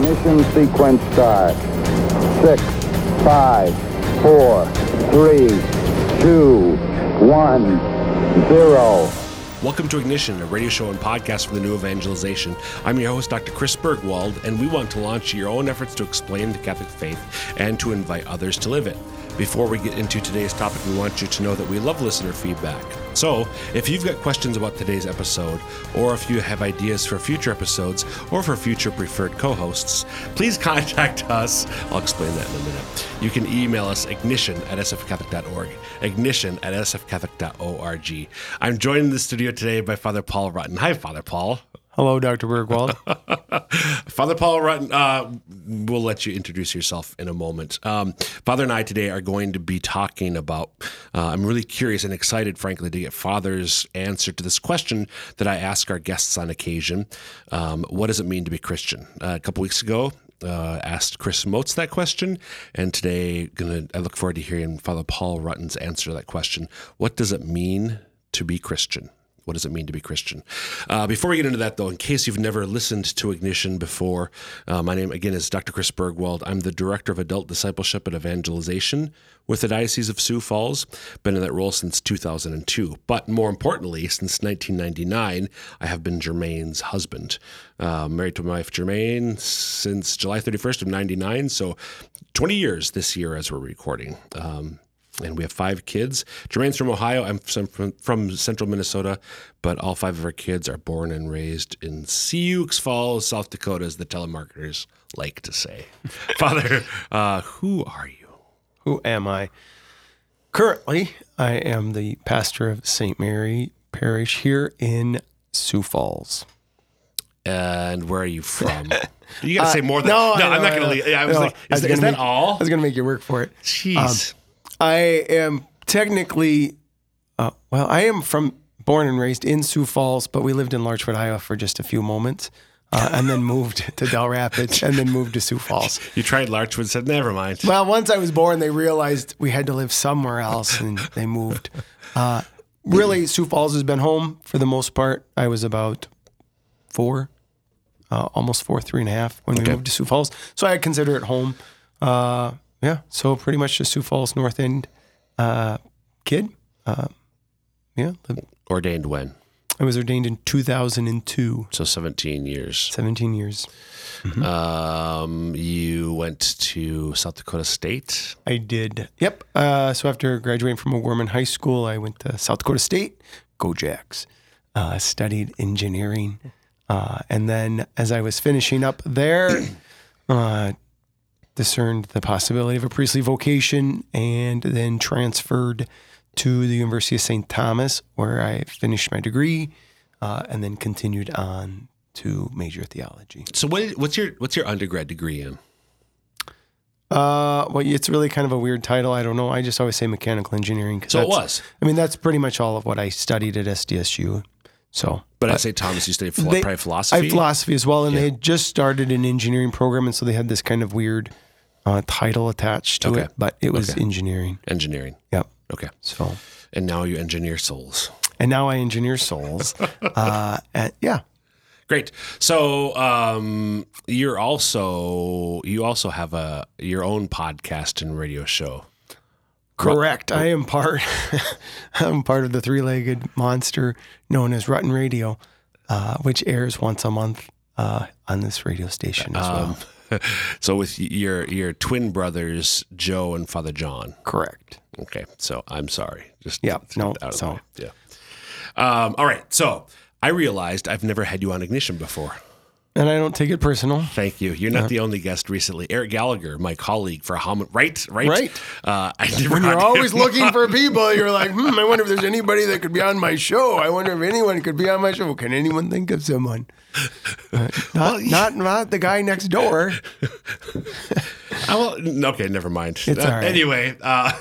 Ignition sequence start. Six, five, four, three, two, one, zero. Welcome to Ignition, a radio show and podcast for the new evangelization. I'm your host, Dr. Chris Burgwald, and we want to launch your own efforts to explain the Catholic faith and to invite others to live it. Before we get into today's topic, we want you to know that we love listener feedback. So, if you've got questions about today's episode, or if you have ideas for future episodes, or for future preferred co hosts, please contact us. I'll explain that in a minute. You can email us ignition at sfcatholic.org. Ignition at sfcatholic.org. I'm joined in the studio today by Father Paul Rutten. Hi, Father Paul. Hello, Dr. Burgwald. Father Paul Rutten, uh, we'll let you introduce yourself in a moment. Um, Father and I today are going to be talking about. Uh, I'm really curious and excited, frankly, to get Father's answer to this question that I ask our guests on occasion. Um, what does it mean to be Christian? Uh, a couple weeks ago, uh, asked Chris Motes that question, and today gonna I look forward to hearing Father Paul Rutten's answer to that question. What does it mean to be Christian? What does it mean to be Christian? Uh, before we get into that, though, in case you've never listened to Ignition before, uh, my name again is Dr. Chris Burgwald. I'm the Director of Adult Discipleship and Evangelization with the Diocese of Sioux Falls. Been in that role since 2002. But more importantly, since 1999, I have been Germaine's husband. Uh, married to my wife Germaine since July 31st of 99. So 20 years this year as we're recording. Um, and we have five kids. Germaine's from Ohio. I'm from, from, central Minnesota, but all five of our kids are born and raised in Sioux Falls, South Dakota, as the telemarketers like to say. Father, uh, who are you? Who am I? Currently, I am the pastor of St. Mary Parish here in Sioux Falls. And where are you from? You got to uh, say more than no. no I I'm not going to leave. I was no, like, is, is that make, all? I was going to make you work for it. Jeez. Um, I am technically, uh, well, I am from born and raised in Sioux Falls, but we lived in Larchwood, Iowa for just a few moments. Uh, and then moved to Dell Rapids, and then moved to Sioux Falls. You tried Larchwood, said never mind. Well, once I was born, they realized we had to live somewhere else, and they moved. Uh, really, Sioux Falls has been home for the most part. I was about four, uh, almost four, three and a half when we moved to Sioux Falls, so I consider it home. Yeah, so pretty much the Sioux Falls North End uh, kid. Uh, yeah. Ordained when? I was ordained in 2002. So 17 years. 17 years. Mm-hmm. Um, you went to South Dakota State? I did. Yep. Uh, so after graduating from O'Gorman High School, I went to South Dakota State, go Jacks. Uh, studied engineering. Uh, and then as I was finishing up there, uh, discerned the possibility of a priestly vocation and then transferred to the University of St. Thomas, where I finished my degree uh, and then continued on to major theology. So, what, what's your what's your undergrad degree in? Uh, well, it's really kind of a weird title. I don't know. I just always say mechanical engineering. So it was. I mean, that's pretty much all of what I studied at SDSU. So, but, but at St. Thomas, you studied philo- they, philosophy. I philosophy as well, and yeah. they had just started an engineering program, and so they had this kind of weird uh, title attached to okay. it, but it was okay. engineering. Engineering. Yep. Okay. So. And now you engineer souls. And now I engineer souls. uh, and, yeah. Great. So um, you're also you also have a your own podcast and radio show. Correct. I am part. I'm part of the three-legged monster known as Rutten Radio, uh, which airs once a month uh, on this radio station as um, well. so with your your twin brothers, Joe and Father John. Correct. Okay. So I'm sorry. Just yeah. No. So yeah. Um, all right. So I realized I've never had you on Ignition before. And I don't take it personal. Thank you. You're not the only guest recently. Eric Gallagher, my colleague for How right, right, right. Uh, I never when you're always looking for people, you're like, hmm, I wonder if there's anybody that could be on my show. I wonder if anyone could be on my show. Can anyone think of someone? Uh, not, well, not, not the guy next door. well, okay, never mind. It's uh, Anyway, uh,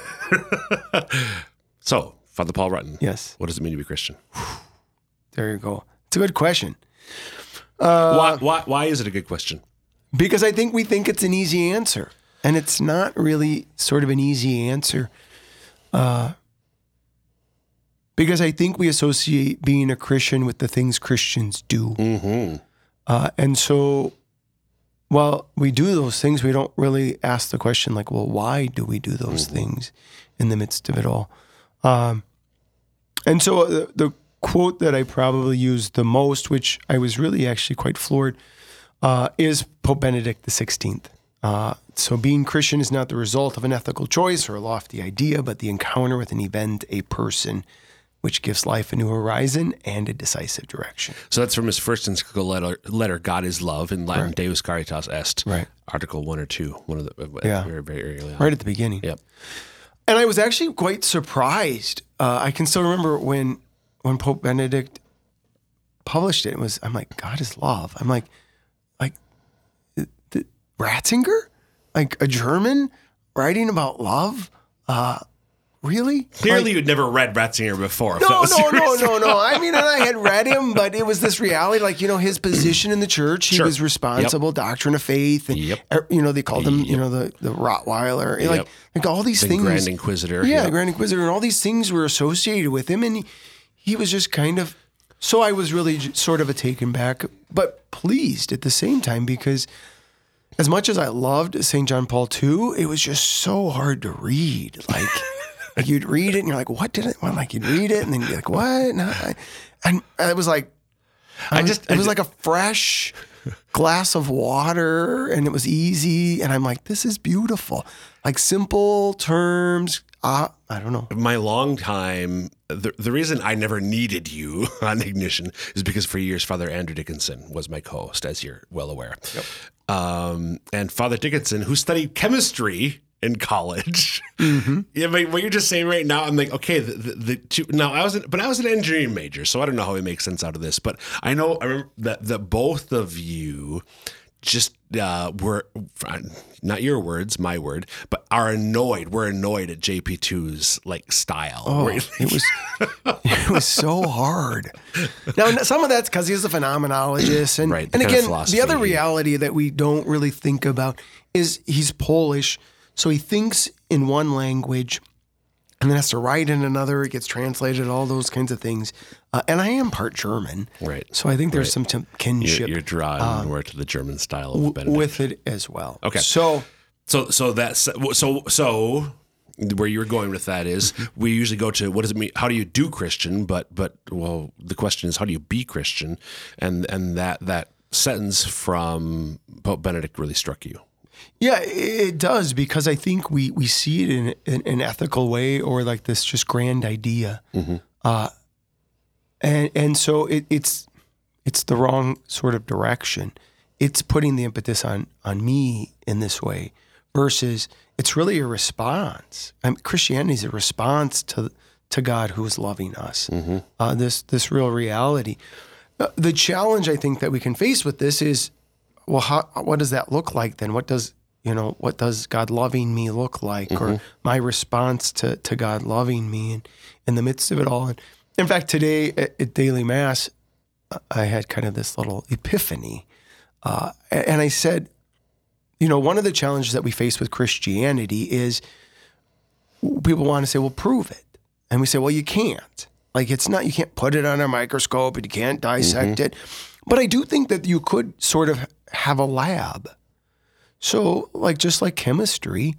so Father Paul Rutten. Yes. What does it mean to be Christian? There you go. It's a good question. Uh, why, why, why is it a good question? Because I think we think it's an easy answer, and it's not really sort of an easy answer. Uh, because I think we associate being a Christian with the things Christians do. Mm-hmm. Uh, and so while we do those things, we don't really ask the question like, well, why do we do those things in the midst of it all? Um, and so the, the quote that I probably use the most, which I was really actually quite floored, uh, is Pope Benedict XVI. Uh, so being Christian is not the result of an ethical choice or a lofty idea, but the encounter with an event, a person, which gives life a new horizon and a decisive direction. So that's from his first encyclical letter, letter God is Love, in Latin, Deus Caritas Est, Right. Article 1 or 2, one of the, uh, Yeah. very, very early on. Right at the beginning. Yep. And I was actually quite surprised. Uh, I can still remember when when Pope Benedict published it. It was I'm like, God is love. I'm like, like, th- th- Ratzinger, like a German writing about love. Uh, really? Clearly, you'd never read Ratzinger before. No, no, no, no, no. I mean, and I had read him, but it was this reality, like you know, his position in the church. He Sure. was responsible, doctrine of faith, and Yep. er, you know they called him, you know, the the Rottweiler, like like all these The things. Grand Inquisitor. Yeah, Yep. the Grand Inquisitor, and all these things were associated with him, and he, he was just kind of. So I was really sort of a taken back, but pleased at the same time because, as much as I loved Saint John Paul II, it was just so hard to read. Like, like you'd read it and you're like, "What did it?" Well, like you'd read it and then you'd be like, "What?" No, I, and it was like, I just, it was like a fresh glass of water and it was easy, and I'm like, "This is beautiful." Like simple terms. Uh, I don't know. my long time the, the reason i never needed you on ignition is because for years father andrew dickinson was my co-host as you're well aware. Um, and father dickinson who studied chemistry in college. Yeah but what you're just saying right now i'm like okay the, the, the two now i was an, but i was an engineering major so i don't know how we make sense out of this but i know i remember that, that both of you just uh, were not your words, my word, but are annoyed. We're annoyed at JP2's like style. Oh, Where- it was it was so hard. Now some of that's because he's a phenomenologist, and Right, and again, the other reality that we don't really think about is he's Polish, so he thinks in one language, and then has to write in another. It gets translated, all those kinds of things. Uh, and I am part German, Right. So I think there's some t- you're, kinship you're drawing more to the German style of Benedict. with it as well. Okay. so so, so that's so so. Where you're going with that is Mm-hmm. we usually go to what does it mean? How do you do Christian? But but well, the question is how do you be Christian? And and that that sentence from Pope Benedict really struck you. Yeah, it does because I think we we see it in, in an ethical way or like this just grand idea, uh, and and so it, it's it's the wrong sort of direction. It's putting the impetus on on me in this way versus it's really a response. I mean, Christianity is a response to to God who is loving us. Uh, this this real reality. Uh, the challenge I think that we can face with this is well, how, what does that look like then? What does you know? What does God loving me look like, or my response to to God loving me, and in the midst of it all? And in fact, today at, at daily mass, I had kind of this little epiphany, uh, and I said, you know, one of the challenges that we face with Christianity is people want to say, well, prove it, and we say, well, you can't. Like it's not you can't put it on a microscope and you can't dissect it. But I do think that you could sort of have a lab. So like just like chemistry,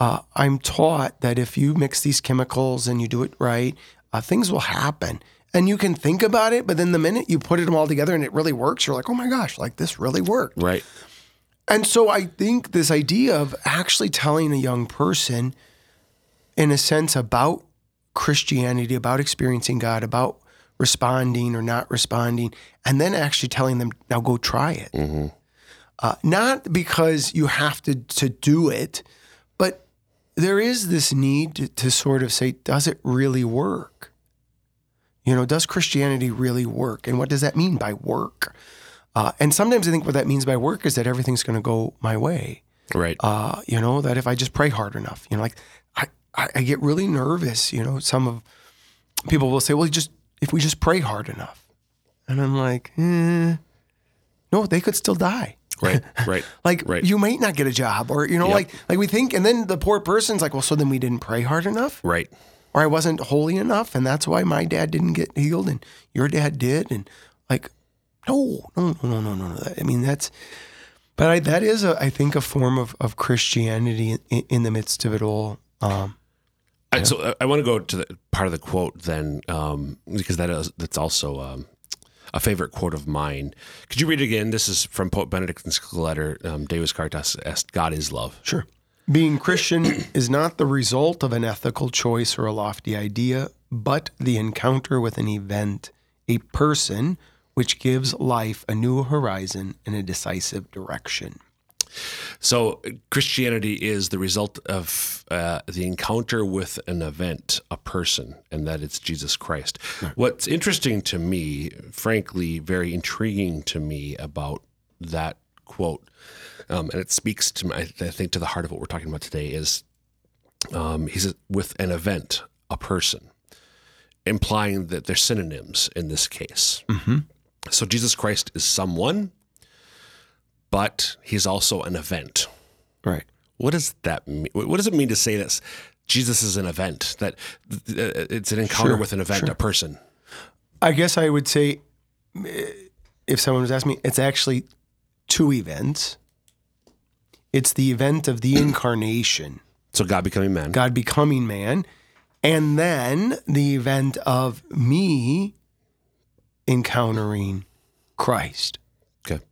uh, I'm taught that if you mix these chemicals and you do it right, uh, things will happen. And you can think about it, but then the minute you put them all together and it really works, you're like, oh my gosh, like this really worked. Right. And so I think this idea of actually telling a young person, in a sense, about Christianity, about experiencing God, about responding or not responding, and then actually telling them, now go try it. Uh, not because you have to, to do it, but there is this need to, to sort of say, does it really work? You know, does Christianity really work? And what does that mean by work? Uh, and sometimes I think what that means by work is that everything's going to go my way. Right. Uh, you know, that if I just pray hard enough, you know, like I, I, I get really nervous. You know, some of people will say, well, just if we just pray hard enough. And I'm like, eh, no, they could still die. right. Right. Like Right. you might not get a job or, you know, Yep. like, like we think, and then the poor person's like, well, so then we didn't pray hard enough right. or I wasn't holy enough, and that's why my dad didn't get healed, and your dad did, and like, no, no, no, no, no, no. I mean, that's But I, that is, a, I think, a form of, of Christianity in, in the midst of it all. Um, I, so I, I want to go to the part of the quote then, um, because that is that's also um, a favorite quote of mine. Could you read it again? This is from Pope Benedict's letter, um, Deus Caritas Est, God is love. Sure. Being Christian is not the result of an ethical choice or a lofty idea, but the encounter with an event, a person, which gives life a new horizon and a decisive direction. So Christianity is the result of uh, the encounter with an event, a person, and that it's Jesus Christ. What's interesting to me, frankly, very intriguing to me about that quote, um, and it speaks to me, I, think to the heart of what we're talking about today is um, he's with an event, a person, implying that they're synonyms in this case. So Jesus Christ is someone, but he's also an event. Right. What does that mean? What does it mean to say that Jesus is an event? That uh, it's an encounter Sure, with an event, a person. I guess I would say, eh, if someone was asking me, it's actually two events. It's the event of the incarnation, So God becoming man. God becoming man, and then the event of me encountering Christ. Okay.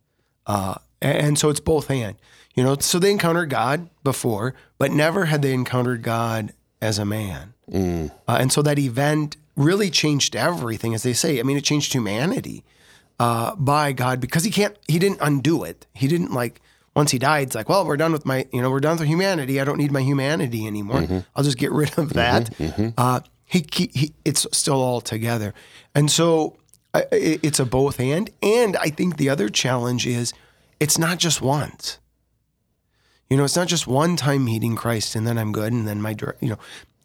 Uh, and so it's both and. You know, so they encountered God before, but never had they encountered God as a man. Uh, and so that event really changed everything, as they say. I mean, it changed humanity uh, by God because he can't, he didn't undo it. He didn't like, once he died, it's like, well, we're done with my, you know, we're done with humanity. I don't need my humanity anymore. I'll just get rid of that. Uh, he, he, he, it's still all together. And so it's a both and. And I think the other challenge is it's not just once. You know, it's not just one time meeting Christ and then I'm good and then my, you know,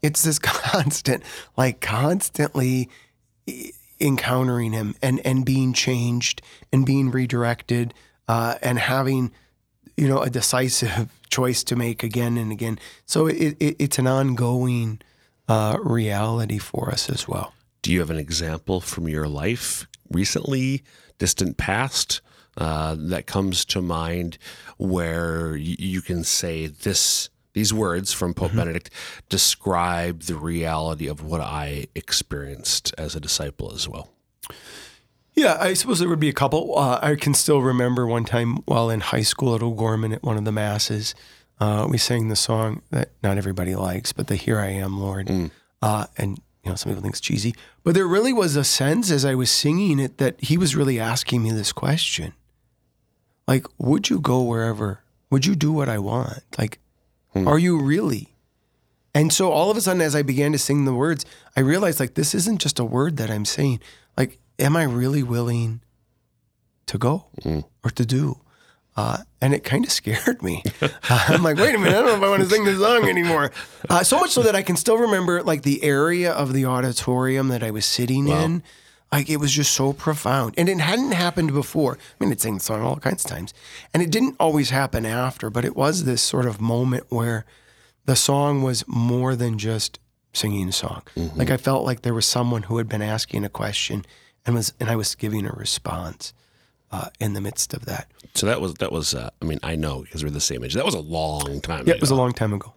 it's this constant, like constantly encountering him and and being changed and being redirected uh, and having, you know, a decisive choice to make again and again. So it, it it's an ongoing uh, reality for us as well. Do you have an example from your life recently, distant past, uh, that comes to mind where you can say this? These words from Pope Benedict describe the reality of what I experienced as a disciple as well. Yeah, I suppose there would be a couple. Uh, I can still remember one time while in high school at O'Gorman at one of the masses, uh, we sang the song that not everybody likes, but the "Here I Am, Lord," uh, and you know some people think it's cheesy, but there really was a sense as I was singing it that he was really asking me this question, like, "Would you go wherever? Would you do what I want? Like, are you really?" And so all of a sudden, as I began to sing the words, I realized like this isn't just a word that I'm saying. Like, am I really willing to go or to do? Uh, and it kind of scared me. I'm like, wait a minute, I don't know if I want to sing this song anymore. Uh, so much so that I can still remember like the area of the auditorium that I was sitting in. Like it was just so profound, and it hadn't happened before. I mean, I'd sing the song all kinds of times, and it didn't always happen after. But it was this sort of moment where the song was more than just singing a song. Like I felt like there was someone who had been asking a question and was and I was giving a response uh, in the midst of that. So that was that was. Uh, I mean, I know because we're the same age. That was a long time. Yeah, ago. it was a long time ago.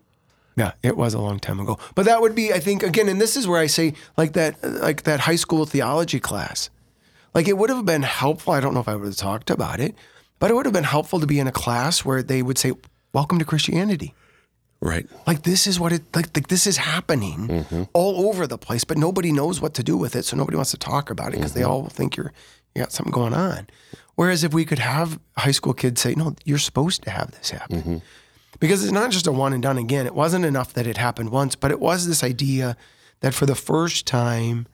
Yeah, it was a long time ago. But that would be, I think, again, and this is where I say, like that, like that high school theology class. Like it would have been helpful. I don't know if I would have talked about it, but it would have been helpful to be in a class where they would say, "Welcome to Christianity." right. Like this is what it like, like this is happening mm-hmm. all over the place, but nobody knows what to do with it, so nobody wants to talk about it because they mm-hmm. all think you're you got something going on. Whereas if we could have high school kids say, "No, you're supposed to have this happen," mm-hmm. Because it's not just a one and done again. It wasn't enough that it happened once, but it was this idea that for the first time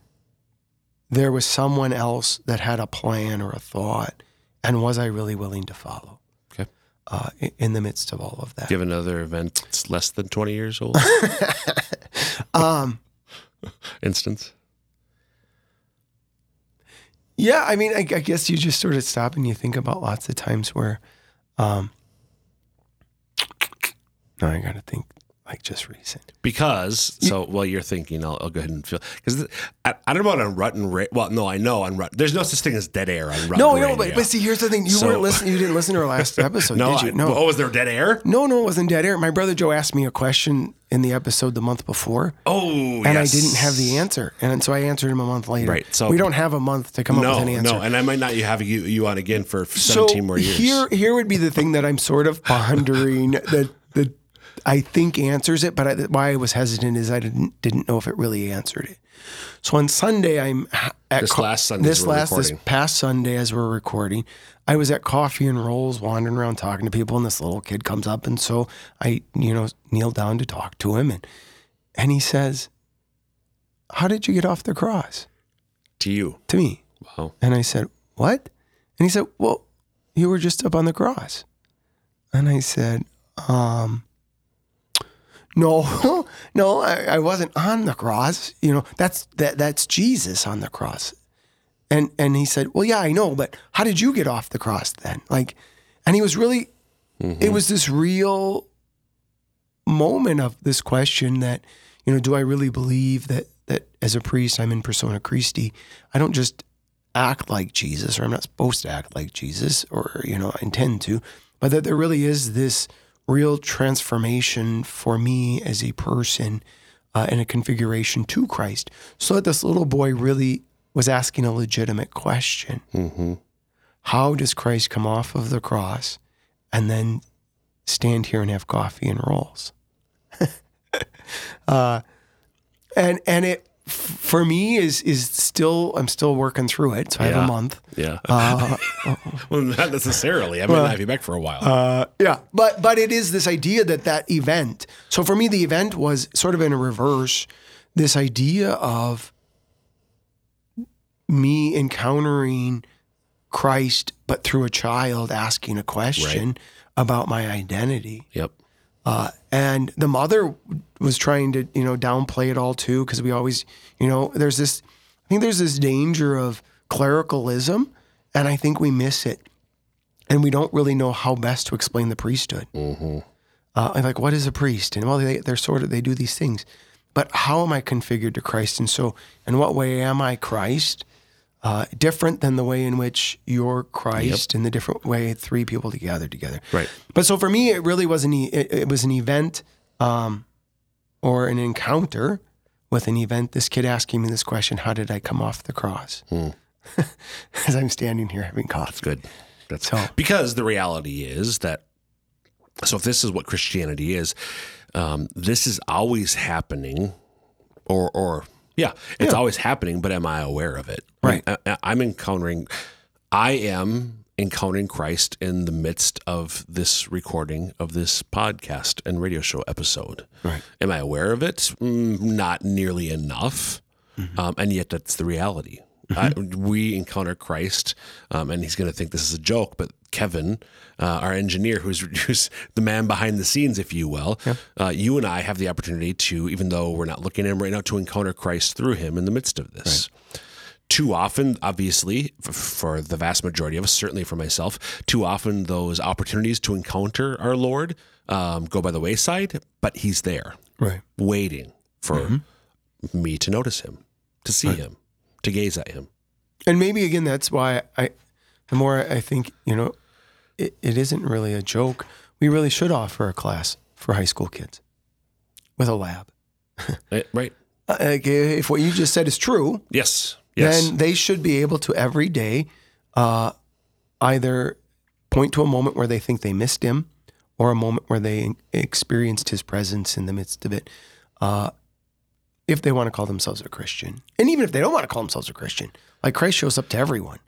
there was someone else that had a plan or a thought, and was I really willing to follow? Okay. Uh, in the midst of all of that. Do you have another event that's less than twenty years old? Um, Instance. Yeah, I mean, I, I guess you just sort of stop and you think about lots of times where, um, now I got to think like just recent. Because so while you're thinking, I'll, I'll go ahead and feel because I, I don't know about on Rutten. Ra- well, no, I know on Rutten. There's no such thing as dead air on Rutten. No, no, but, but see, here's the thing: you So- weren't listening. You didn't listen to our last episode, no, did you? No, Oh, was there dead air? no, no, it wasn't dead air. My brother Joe asked me a question in the episode the month before, Oh, and yes. I didn't have the answer, and so I answered him a month later. Right, so- we don't have a month to come up with an answer. no, and I might not have you you on again for 17 more years. Here, here would be the thing that I'm sort of pondering that I think answers it, but I, why I was hesitant is I didn't didn't know if it really answered it. So on Sunday, I'm at This last Sunday This last recording. this past Sunday as we're recording, I was at Coffee and Rolls, wandering around talking to people, and this little kid comes up, and so I, you know, kneel down to talk to him, and and he says, "How did you get off the cross?" to you. To me, Wow. and I said, What? And he said, Well, you were just up on the cross. And I said, Um, no, no, I, I wasn't on the cross. You know, that's that that's Jesus on the cross. And and he said, Well, yeah, I know, but how did you get off the cross then? Like, and he was really it mm-hmm. was this real moment of this question that, you know, do I really believe that that as a priest I'm in persona Christi? I don't just act like Jesus, or I'm not supposed to act like Jesus, or you know, I intend to, but that there really is this real transformation for me as a person uh, and a configuration to Christ. So that this little boy really was asking a legitimate question: How does Christ come off of the cross and then stand here and have coffee and rolls? uh, and and it f- for me is is still I'm still working through it. So I have Yeah. a month. Yeah. Uh, well, not necessarily. I might not have you back for a while. Uh, yeah, but but it is this idea that that event. So for me, the event was sort of in a reverse. This idea of me encountering Christ, but through a child asking a question about my identity. yep. Uh, and the mother was trying to, you know, downplay it all too, because we always, you know, there's this, I think there's this danger of clericalism, and I think we miss it. And we don't really know how best to explain the priesthood. Uh, I'm like, what is a priest? And well, they, they're sort of, they do these things. But how am I configured to Christ? And so, in what way am I Christ? Uh, different than the way in which you're Christ, in the different way three people together together. Right. But so for me, it really was an e- it, it was an event, um, or an encounter with an event. This kid asking me this question: How did I come off the cross? As I'm standing here having coffee. That's Good. That's So- because the reality is that. So if this is what Christianity is, um, this is always happening, or or yeah, it's always happening. But am I aware of it? Right. I, I'm encountering. I am encountering Christ in the midst of this recording of this podcast and radio show episode. Right. Am I aware of it? Mm, not nearly enough. Um, and yet that's the reality. I, we encounter Christ, um, and he's going to think this is a joke. But Kevin, uh, our engineer, who's, who's the man behind the scenes, if you will, uh, you and I have the opportunity to, even though we're not looking at him right now, to encounter Christ through him in the midst of this. Too often, obviously, for the vast majority of us, certainly for myself, too often those opportunities to encounter our Lord um, go by the wayside, but He's there Right. waiting for Mm-hmm. me to notice him, to see him, to gaze at him. And maybe again, that's why I, the more I think, you know, it, it isn't really a joke. We really should offer a class for high school kids with a lab. Eh, Right? Uh, like, if what you just said is true, Yes. Yes. then they should be able to every day uh, either point to a moment where they think they missed him or a moment where they experienced his presence in the midst of it. Uh, if they want to call themselves a Christian, and even if they don't want to call themselves a Christian, like Christ shows up to everyone.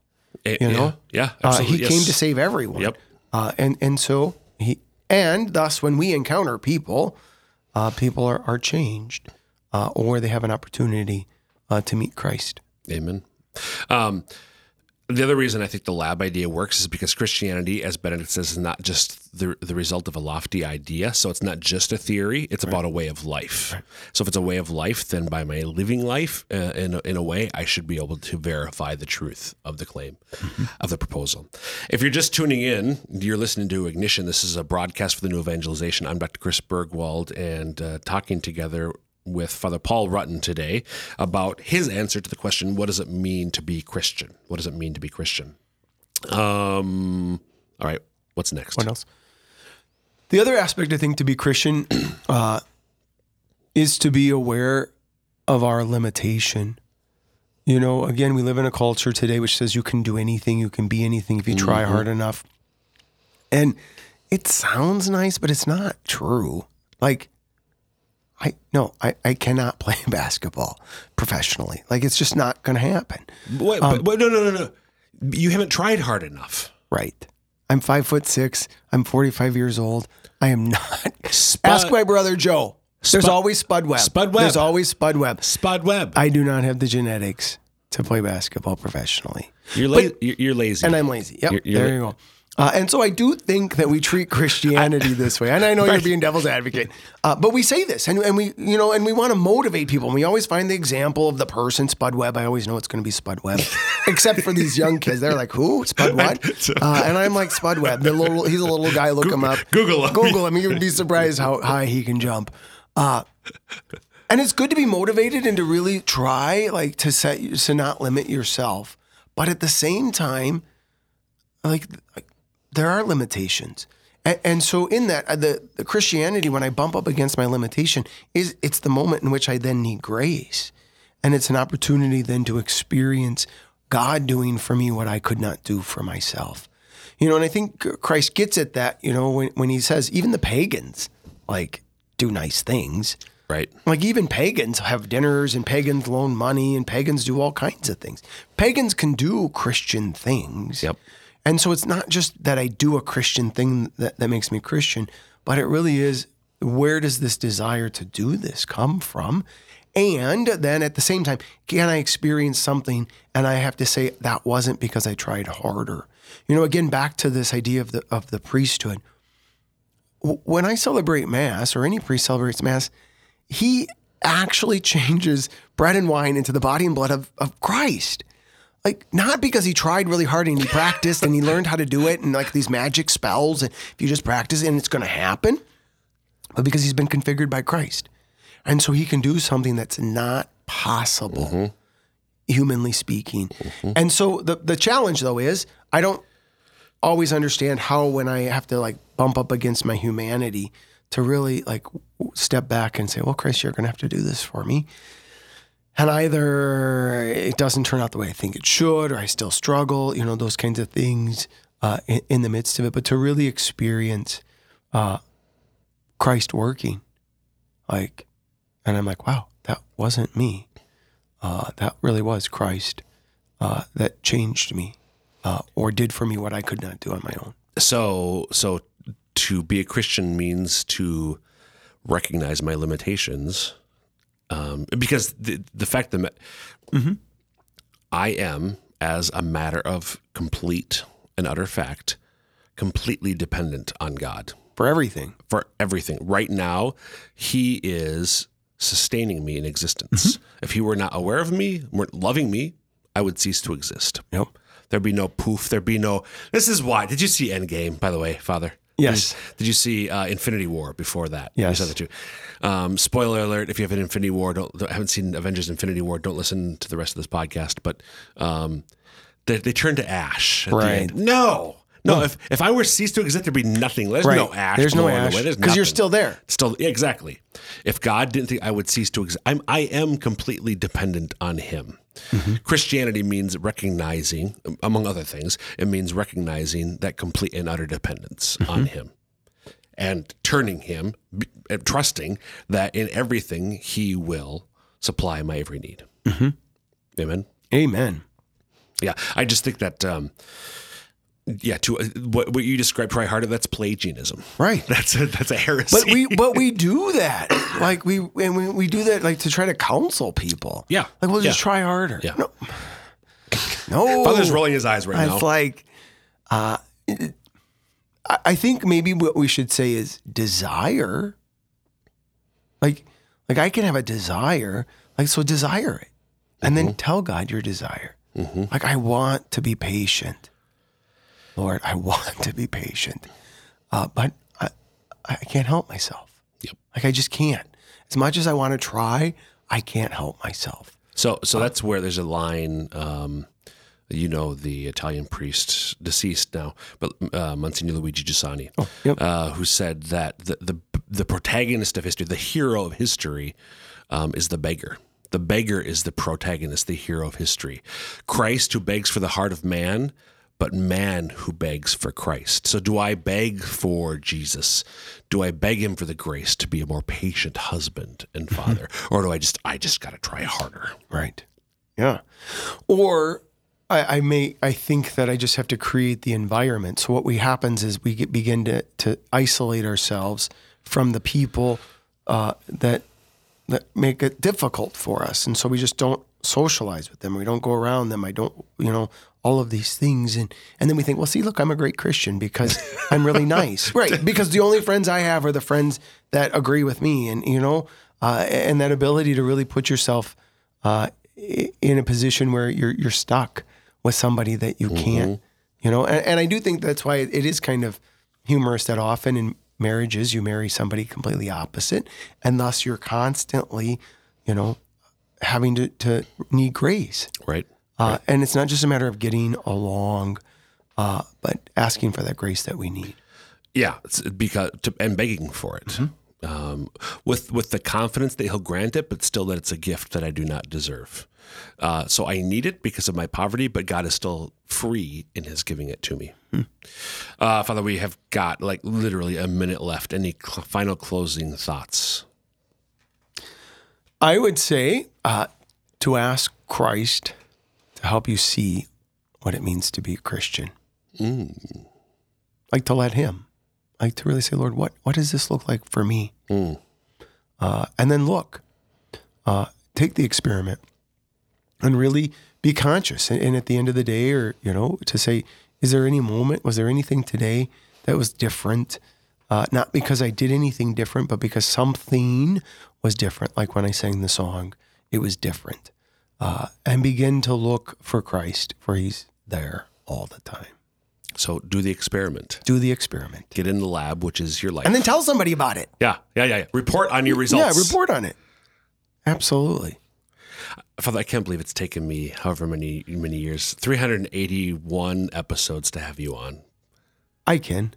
Eh, you know? Yeah. Uh, absolutely. he yes. came to save everyone. Yep. Uh, and and so he and thus when we encounter people, uh, people are are changed, uh, or they have an opportunity uh, to meet Christ. Amen. Um, the other reason I think the lab idea works is because Christianity, as Benedict says, is not just the, the result of a lofty idea. So it's not just a theory, it's about a way of life. So if it's a way of life, then by my living life, uh, in, a, in a way, I should be able to verify the truth of the claim, of the proposal. If you're just tuning in, you're listening to Ignition. This is a broadcast for the New Evangelization. I'm Dr. Chris Burgwald, and uh, talking together with Father Paul Rutten today about his answer to the question what does it mean to be Christian? What does it mean to be Christian? Um, all right, what's next? What else? The other aspect, I think, to be Christian uh, is to be aware of our limitation. You know, again, we live in a culture today which says you can do anything, you can be anything if you try hard enough. And it sounds nice, but it's not true. Like, I no, I, I cannot play basketball professionally. Like it's just not gonna happen. Wait, but, um, but no, no, no, no. You haven't tried hard enough. Right. I'm five foot six. I'm 45 years old. I am not. Spud- Ask my brother Joe. There's Spud- always Spud Webb. Spud Webb. There's always Spud Webb. Spud Webb. I do not have the genetics to play basketball professionally. You're, la- you're, you're lazy. And I'm lazy. Yep. You're- you're there la- you go. Uh, and so I do think that we treat Christianity this way. And I know you're being devil's advocate, uh, but we say this, and, and we, you know, and we want to motivate people. And we always find the example of the person, Spud Webb. I always know it's going to be Spud Webb, except for these young kids. They're like, "Who? Spud what?" Uh, and I'm like, "Spud Webb." The little, he's a little guy. Look him up. Google him. Google him. You'd be surprised how high he can jump. Uh, and it's good to be motivated and to really try, like to set to not limit yourself, but at the same time, like, like there are limitations. And, and so in that, the, the Christianity, when I bump up against my limitation, is it's the moment in which I then need grace, and it's an opportunity then to experience God doing for me what I could not do for myself. You know, and I think Christ gets at that. You know, when when he says even the pagans like do nice things. right. Like even pagans have dinners and pagans loan money and pagans do all kinds of things. Pagans can do Christian things. Yep. And so it's not just that I do a Christian thing that, that makes me Christian, but it really is where does this desire to do this come from? And then at the same time, can I experience something and I have to say that wasn't because I tried harder? You know, again, back to this idea of the of the priesthood. When I celebrate Mass, or any priest celebrates Mass, he actually changes bread and wine into the body and blood of, of Christ. Like, not because he tried really hard and he practiced and he learned how to do it and like these magic spells, and if you just practice it and it's going to happen, but because he's been configured by Christ. And so he can do something that's not possible, mm-hmm. humanly speaking. Mm-hmm. And so the, the challenge, though, is I don't always understand how when I have to like bump up against my humanity to really like step back and say, well, Chris, you're going to have to do this for me. And either it doesn't turn out the way I think it should, or I still struggle, you know, those kinds of things uh, in, in the midst of it. But to really experience uh, Christ working, like, and I'm like, wow, that wasn't me. Uh, that really was Christ uh, that changed me uh, or did for me what I could not do on my own. So, so to be a Christian means to recognize my limitations, um, because the the fact that I am, as a matter of complete and utter fact, completely dependent on God For everything. for everything. Right now, He is sustaining me in existence. If He were not aware of me, weren't loving me, I would cease to exist. Yep. There'd be no poof. There'd be no. This is why. Did you see Endgame, by the way, Father? Yes. Did, did you see uh, Infinity War before that? Yes. You said that too. Um, spoiler alert: If you have an Infinity War, don't, don't haven't seen Avengers: Infinity War, don't listen to the rest of this podcast. But um, they, they turn to ash. At Right. The end. No. No, if if I were ceased to exist, there'd be nothing. There's no ash. There's no blowing ash away. There's because you're nothing. still there. Still, yeah, exactly. If God didn't think I would cease to exist, I'm, I am completely dependent on Him. Christianity means recognizing, among other things, it means recognizing that complete and utter dependence on Him and turning Him, b- uh, trusting that in everything He will supply my every need. Amen. Amen. Yeah, I just think that. Um, yeah, to uh, what, what you described, try harder. That's Pelagianism. Right. That's a that's a heresy. But we but we do that. Like we and we, we do that like to try to counsel people. Yeah. Like we'll just Yeah. try harder. Yeah. No. No. Father's rolling his eyes right now. It's like uh I I think maybe what we should say is desire. Like like I can have a desire. Like so desire it. And then tell God your desire. Like I want to be patient. Lord, I want to be patient, uh, but I, I can't help myself. Yep. Like I just can't. As much as I want to try, I can't help myself. So, so that's where there's a line. Um, you know, the Italian priest, deceased now, but uh, Monsignor Luigi Giussani, yep. uh, who said that the, the the protagonist of history, the hero of history, um, is the beggar. The beggar is the protagonist, the hero of history. Christ, who begs for the heart of man, but man who begs for Christ. So, do I beg for Jesus? Do I beg him for the grace to be a more patient husband and father, or do I just I just got to try harder? Right. Yeah. Or I, I, may I think that I just have to create the environment. So what we happens is we get, begin to to isolate ourselves from the people uh, that that make it difficult for us, and so we just don't socialize with them. We don't go around them. I don't, you know, all of these things, and and then we think, well, see, look, I'm a great Christian because I'm really nice, right? Because the only friends I have are the friends that agree with me, and you know, uh, and that ability to really put yourself uh, in a position where you're you're stuck with somebody that you can't, you know, and, and I do think that's why it is kind of humorous that often in marriages you marry somebody completely opposite, and thus you're constantly, you know, having to, to need grace. Right. Uh, and it's not just a matter of getting along, uh, but asking for that grace that we need. Yeah, it's because to, and begging for it. Um, with with the confidence that he'll grant it, but still that it's a gift that I do not deserve. Uh, so I need it because of my poverty, but God is still free in His giving it to me. Uh, Father, we have got like literally a minute left. Any cl- final closing thoughts? I would say uh, to ask Christ to help you see what it means to be a Christian. Like to let Him, like to really say, Lord, what what does this look like for me? Uh, and then look, uh, take the experiment, and really be conscious. And, and at the end of the day, or you know, to say, is there any moment? Was there anything today that was different? Uh, not because I did anything different, but because something was different. Like when I sang the song, it was different. And begin to look for Christ, for He's there all the time. So do the experiment. Do the experiment, Get in the lab, which is your life. and then tell somebody about it. yeah, yeah, yeah, yeah. Report on your results. Yeah, report on it. Absolutely. Father, I can't believe it's taken me however many many years, 381 episodes to have you on. I can.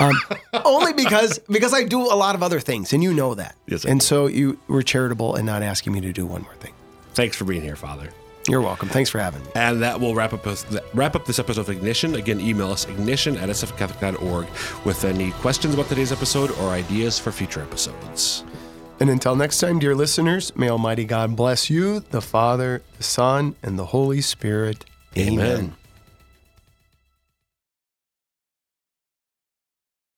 Um, only because because I do a lot of other things, and you know that. Yes, and so you were charitable in not asking me to do one more thing. Thanks for being here, Father. You're welcome. Thanks for having me. And that will wrap up wrap up this episode of Ignition. Again, email us ignition at sfcatholic.org with any questions about today's episode or ideas for future episodes. And until next time, dear listeners, may Almighty God bless you, the Father, the Son, and the Holy Spirit. Amen.